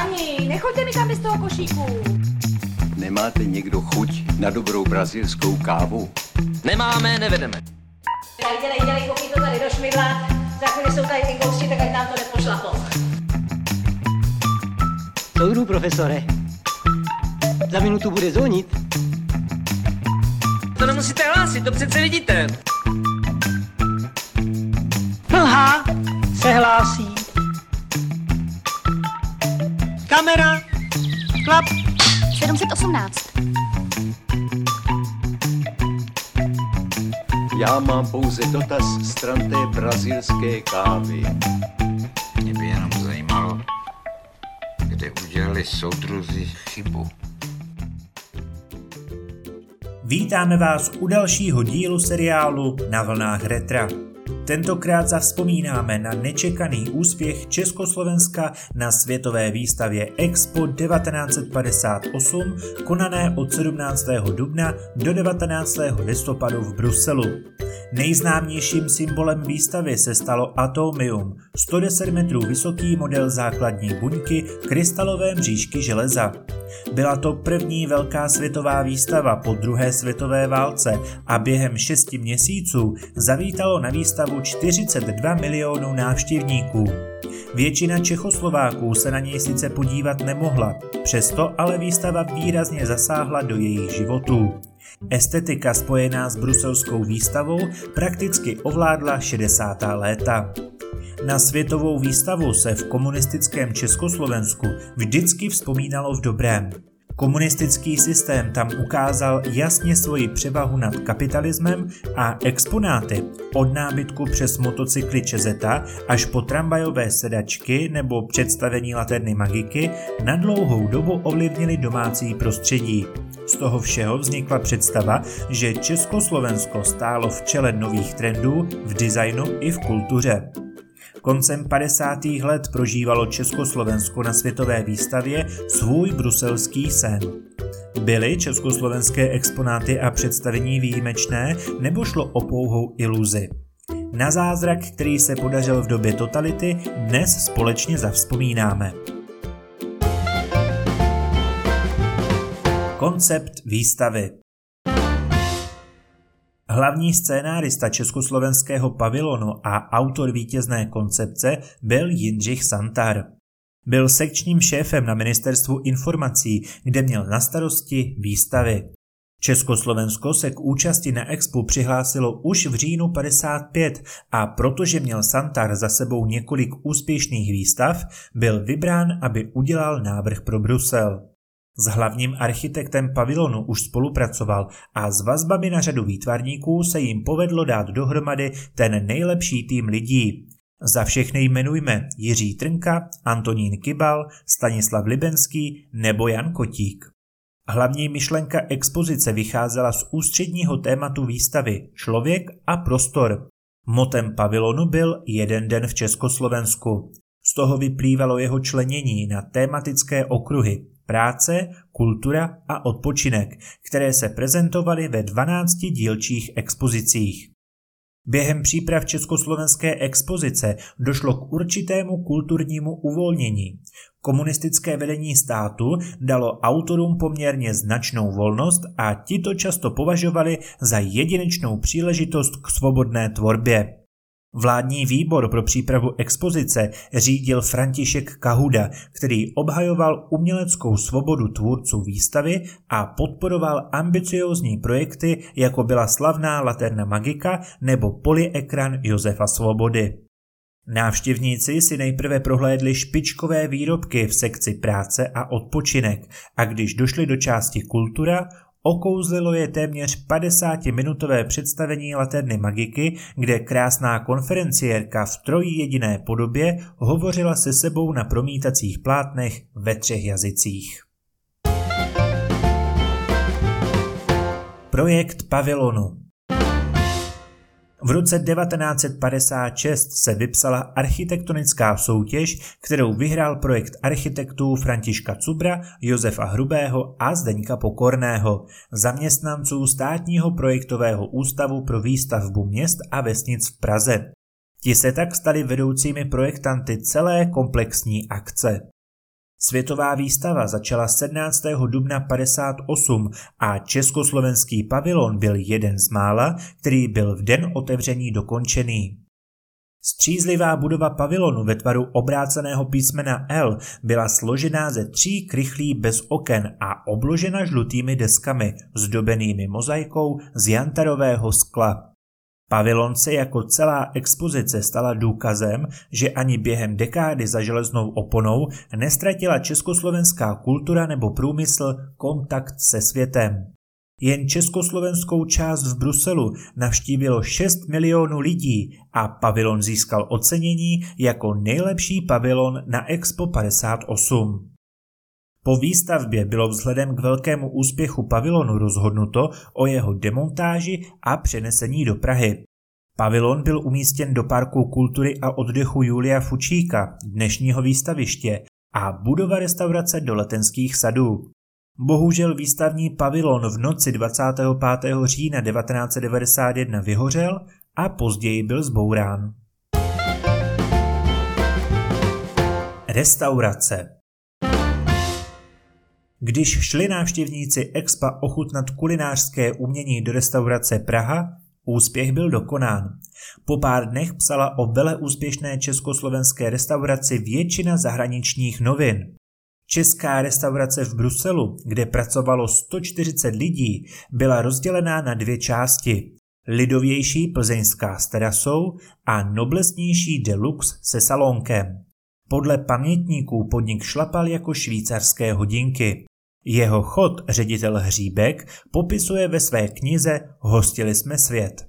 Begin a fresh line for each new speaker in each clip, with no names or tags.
Páni, nechoďte mi tam bez toho košíku.
Nemáte někdo chuť na dobrou brazilskou kávu?
Nemáme, nevedeme.
Tak dělej, dělej, koukej to tady do šmidla. Za chvíli jsou tady ty tak ať nám to nepošlapou.
Soudru, profesore. Za minutu bude zvonit.
To nemusíte hlásit, to přece vidíte.
Mlha se hlásí. Kamera. Klap.
718.
Já mám pouze dotaz stran té brazilské kávy.
Mě by jenom zajímalo, kde udělali soudruzi chybu.
Vítáme vás u dalšího dílu seriálu Na vlnách retra. Tentokrát zavzpomínáme na nečekaný úspěch Československa na světové výstavě Expo 1958, konané od 17. dubna do 19. listopadu v Bruselu. Nejznámějším symbolem výstavy se stalo Atomium, 110 metrů vysoký model základní buňky krystalové mřížky železa. Byla to první velká světová výstava po druhé světové válce a během šesti měsíců zavítalo na výstavu 42 milionů návštěvníků. Většina Čechoslováků se na něj sice podívat nemohla, přesto ale výstava výrazně zasáhla do jejich životů. Estetika spojená s bruselskou výstavou prakticky ovládla 60. léta. Na světovou výstavu se v komunistickém Československu vždycky vzpomínalo v dobrém. Komunistický systém tam ukázal jasně svoji převahu nad kapitalismem a exponáty od nábytku přes motocykly Čezeta až po tramvajové sedačky nebo představení laterny magiky na dlouhou dobu ovlivnili domácí prostředí. Z toho všeho vznikla představa, že Československo stálo v čele nových trendů v designu i v kultuře. Koncem 50. let prožívalo Československo na světové výstavě svůj bruselský sen. Byly československé exponáty a představení výjimečné, nebo šlo o pouhou iluzi? Na zázrak, který se podařil v době totality, dnes společně zavzpomínáme. Koncept výstavy Hlavní scénárista československého pavilonu a autor vítězné koncepce byl Jindřich Santar. Byl sekčním šéfem na ministerstvu informací, kde měl na starosti výstavy. Československo se k účasti na Expo přihlásilo už v říjnu 55 a protože měl Santar za sebou několik úspěšných výstav, byl vybrán, aby udělal návrh pro Brusel. S hlavním architektem pavilonu už spolupracoval a s vazbami na řadu výtvarníků se jim povedlo dát dohromady ten nejlepší tým lidí. Za všechny jmenujme Jiří Trnka, Antonín Kybal, Stanislav Libenský nebo Jan Kotík. Hlavní myšlenka expozice vycházela z ústředního tématu výstavy Člověk a prostor. Motem pavilonu byl Jeden den v Československu. Z toho vyplývalo jeho členění na tématické okruhy práce, kultura a odpočinek, které se prezentovaly ve 12 dílčích expozicích. Během příprav československé expozice došlo k určitému kulturnímu uvolnění. Komunistické vedení státu dalo autorům poměrně značnou volnost a ti to často považovali za jedinečnou příležitost k svobodné tvorbě. Vládní výbor pro přípravu expozice řídil František Kahuda, který obhajoval uměleckou svobodu tvůrců výstavy a podporoval ambiciózní projekty, jako byla slavná Laterna Magika nebo polyekran Josefa Svobody. Návštěvníci si nejprve prohlédli špičkové výrobky v sekci práce a odpočinek a když došli do části kultura, Okouzlilo je téměř 50-minutové představení Laterny Magiky, kde krásná konferenciérka v trojí jediné podobě hovořila se sebou na promítacích plátnech ve třech jazycích. Projekt pavilonu v roce 1956 se vypsala architektonická soutěž, kterou vyhrál projekt architektů Františka Cubra, Josefa Hrubého a Zdeňka Pokorného, zaměstnanců státního projektového ústavu pro výstavbu měst a vesnic v Praze. Ti se tak stali vedoucími projektanty celé komplexní akce. Světová výstava začala 17. dubna 58 a československý pavilon byl jeden z mála, který byl v den otevření dokončený. Střízlivá budova pavilonu ve tvaru obráceného písmena L byla složená ze tří krychlí bez oken a obložena žlutými deskami, zdobenými mozaikou z jantarového skla. Pavilon se jako celá expozice stala důkazem, že ani během dekády za železnou oponou nestratila československá kultura nebo průmysl kontakt se světem. Jen československou část v Bruselu navštívilo 6 milionů lidí a pavilon získal ocenění jako nejlepší pavilon na Expo 58. Po výstavbě bylo vzhledem k velkému úspěchu pavilonu rozhodnuto o jeho demontáži a přenesení do Prahy. Pavilon byl umístěn do Parku kultury a oddechu Julia Fučíka, dnešního výstaviště, a budova restaurace do letenských sadů. Bohužel výstavní pavilon v noci 25. října 1991 vyhořel a později byl zbourán. Restaurace Když šli návštěvníci Expa ochutnat kulinářské umění do restaurace Praha, úspěch byl dokonán. Po pár dnech psala o vele úspěšné československé restauraci většina zahraničních novin. Česká restaurace v Bruselu, kde pracovalo 140 lidí, byla rozdělená na dvě části. Lidovější plzeňská s terasou a noblesnější deluxe se salonkem. Podle pamětníků podnik šlapal jako švýcarské hodinky. Jeho chod ředitel Hříbek popisuje ve své knize Hostili jsme svět.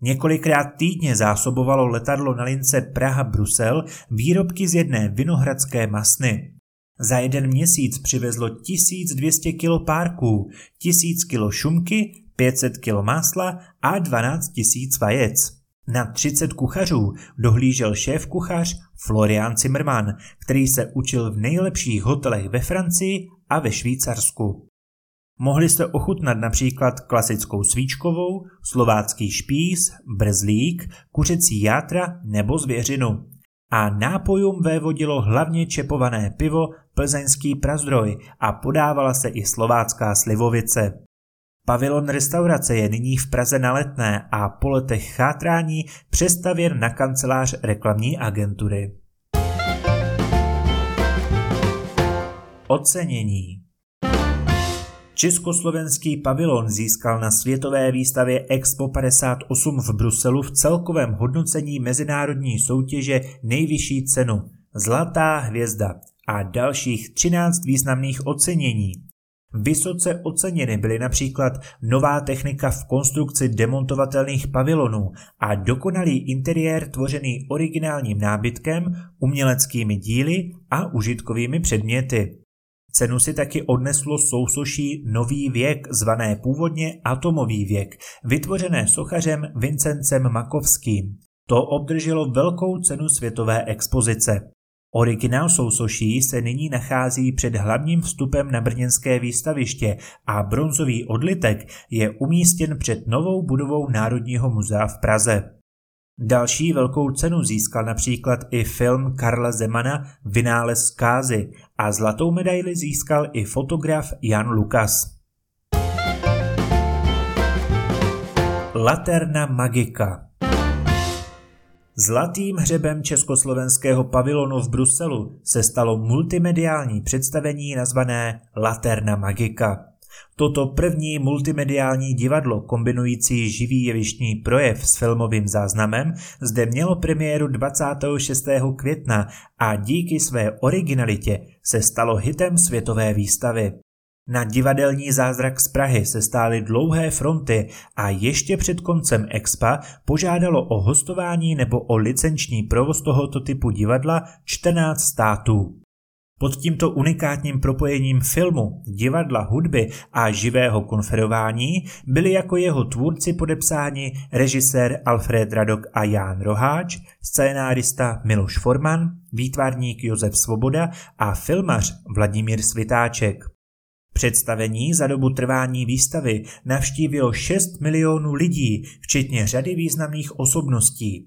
Několikrát týdně zásobovalo letadlo na lince Praha-Brusel výrobky z jedné vinohradské masny. Za jeden měsíc přivezlo 1200 kg párků, 1000 kg šumky, 500 kg másla a 12 000 vajec. Na 30 kuchařů dohlížel šéf kuchař Florian Zimmermann, který se učil v nejlepších hotelech ve Francii a ve Švýcarsku. Mohli jste ochutnat například klasickou svíčkovou, slovácký špís, brzlík, kuřecí játra nebo zvěřinu a nápojům vévodilo hlavně čepované pivo plzeňský prazdroj a podávala se i slovácká slivovice. Pavilon restaurace je nyní v Praze na letné a po letech chátrání přestavěn na kancelář reklamní agentury. Ocenění Československý pavilon získal na světové výstavě Expo 58 v Bruselu v celkovém hodnocení mezinárodní soutěže nejvyšší cenu Zlatá hvězda a dalších 13 významných ocenění. Vysoce oceněny byly například nová technika v konstrukci demontovatelných pavilonů a dokonalý interiér tvořený originálním nábytkem, uměleckými díly a užitkovými předměty. Cenu si taky odneslo sousoší Nový věk, zvané původně Atomový věk, vytvořené sochařem Vincencem Makovským. To obdrželo velkou cenu světové expozice. Originál sousoší se nyní nachází před hlavním vstupem na brněnské výstaviště a bronzový odlitek je umístěn před novou budovou Národního muzea v Praze. Další velkou cenu získal například i film Karla Zemana Vynález zkázy a zlatou medaili získal i fotograf Jan Lukas. Laterna Magika Zlatým hřebem československého pavilonu v Bruselu se stalo multimediální představení nazvané Laterna Magika. Toto první multimediální divadlo kombinující živý jevištní projev s filmovým záznamem zde mělo premiéru 26. května a díky své originalitě se stalo hitem světové výstavy. Na divadelní zázrak z Prahy se stály dlouhé fronty a ještě před koncem Expa požádalo o hostování nebo o licenční provoz tohoto typu divadla 14 států. Pod tímto unikátním propojením filmu, divadla, hudby a živého konferování byli jako jeho tvůrci podepsáni režisér Alfred Radok a Ján Roháč, scénárista Miloš Forman, výtvarník Josef Svoboda a filmař Vladimír Svitáček. Představení za dobu trvání výstavy navštívilo 6 milionů lidí, včetně řady významných osobností.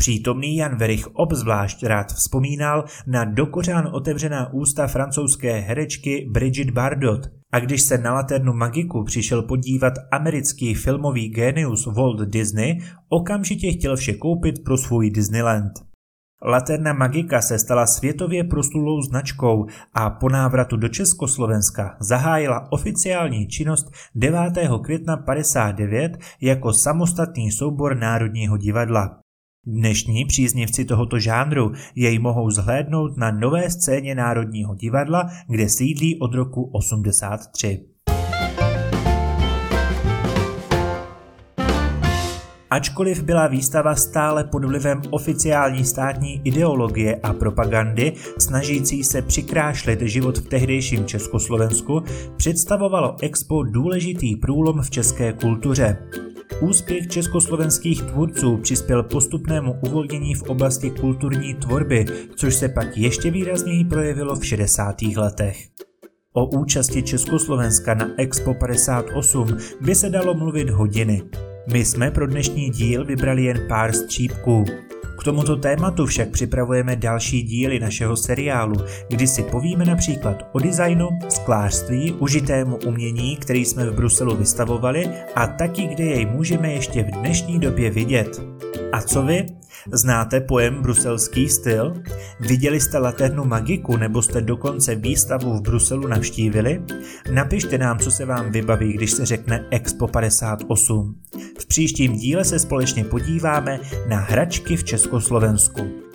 Přítomný Jan Verich obzvlášť rád vzpomínal na dokořán otevřená ústa francouzské herečky Bridget Bardot, a když se na Laternu Magiku přišel podívat americký filmový genius Walt Disney, okamžitě chtěl vše koupit pro svůj Disneyland. Laterna Magika se stala světově proslulou značkou a po návratu do Československa zahájila oficiální činnost 9. května 59 jako samostatný soubor Národního divadla. Dnešní příznivci tohoto žánru jej mohou zhlédnout na nové scéně Národního divadla, kde sídlí od roku 83. Ačkoliv byla výstava stále pod vlivem oficiální státní ideologie a propagandy, snažící se přikrášlit život v tehdejším Československu, představovalo Expo důležitý průlom v české kultuře. Úspěch československých tvůrců přispěl postupnému uvolnění v oblasti kulturní tvorby, což se pak ještě výrazněji projevilo v 60. letech. O účasti Československa na Expo 58 by se dalo mluvit hodiny. My jsme pro dnešní díl vybrali jen pár střípků. K tomuto tématu však připravujeme další díly našeho seriálu, kdy si povíme například o designu, sklářství, užitému umění, který jsme v Bruselu vystavovali a taky, kde jej můžeme ještě v dnešní době vidět. A co vy? Znáte pojem bruselský styl? Viděli jste Laternu Magiku nebo jste dokonce výstavu v Bruselu navštívili? Napište nám, co se vám vybaví, když se řekne Expo 58. V příštím díle se společně podíváme na hračky v Československu.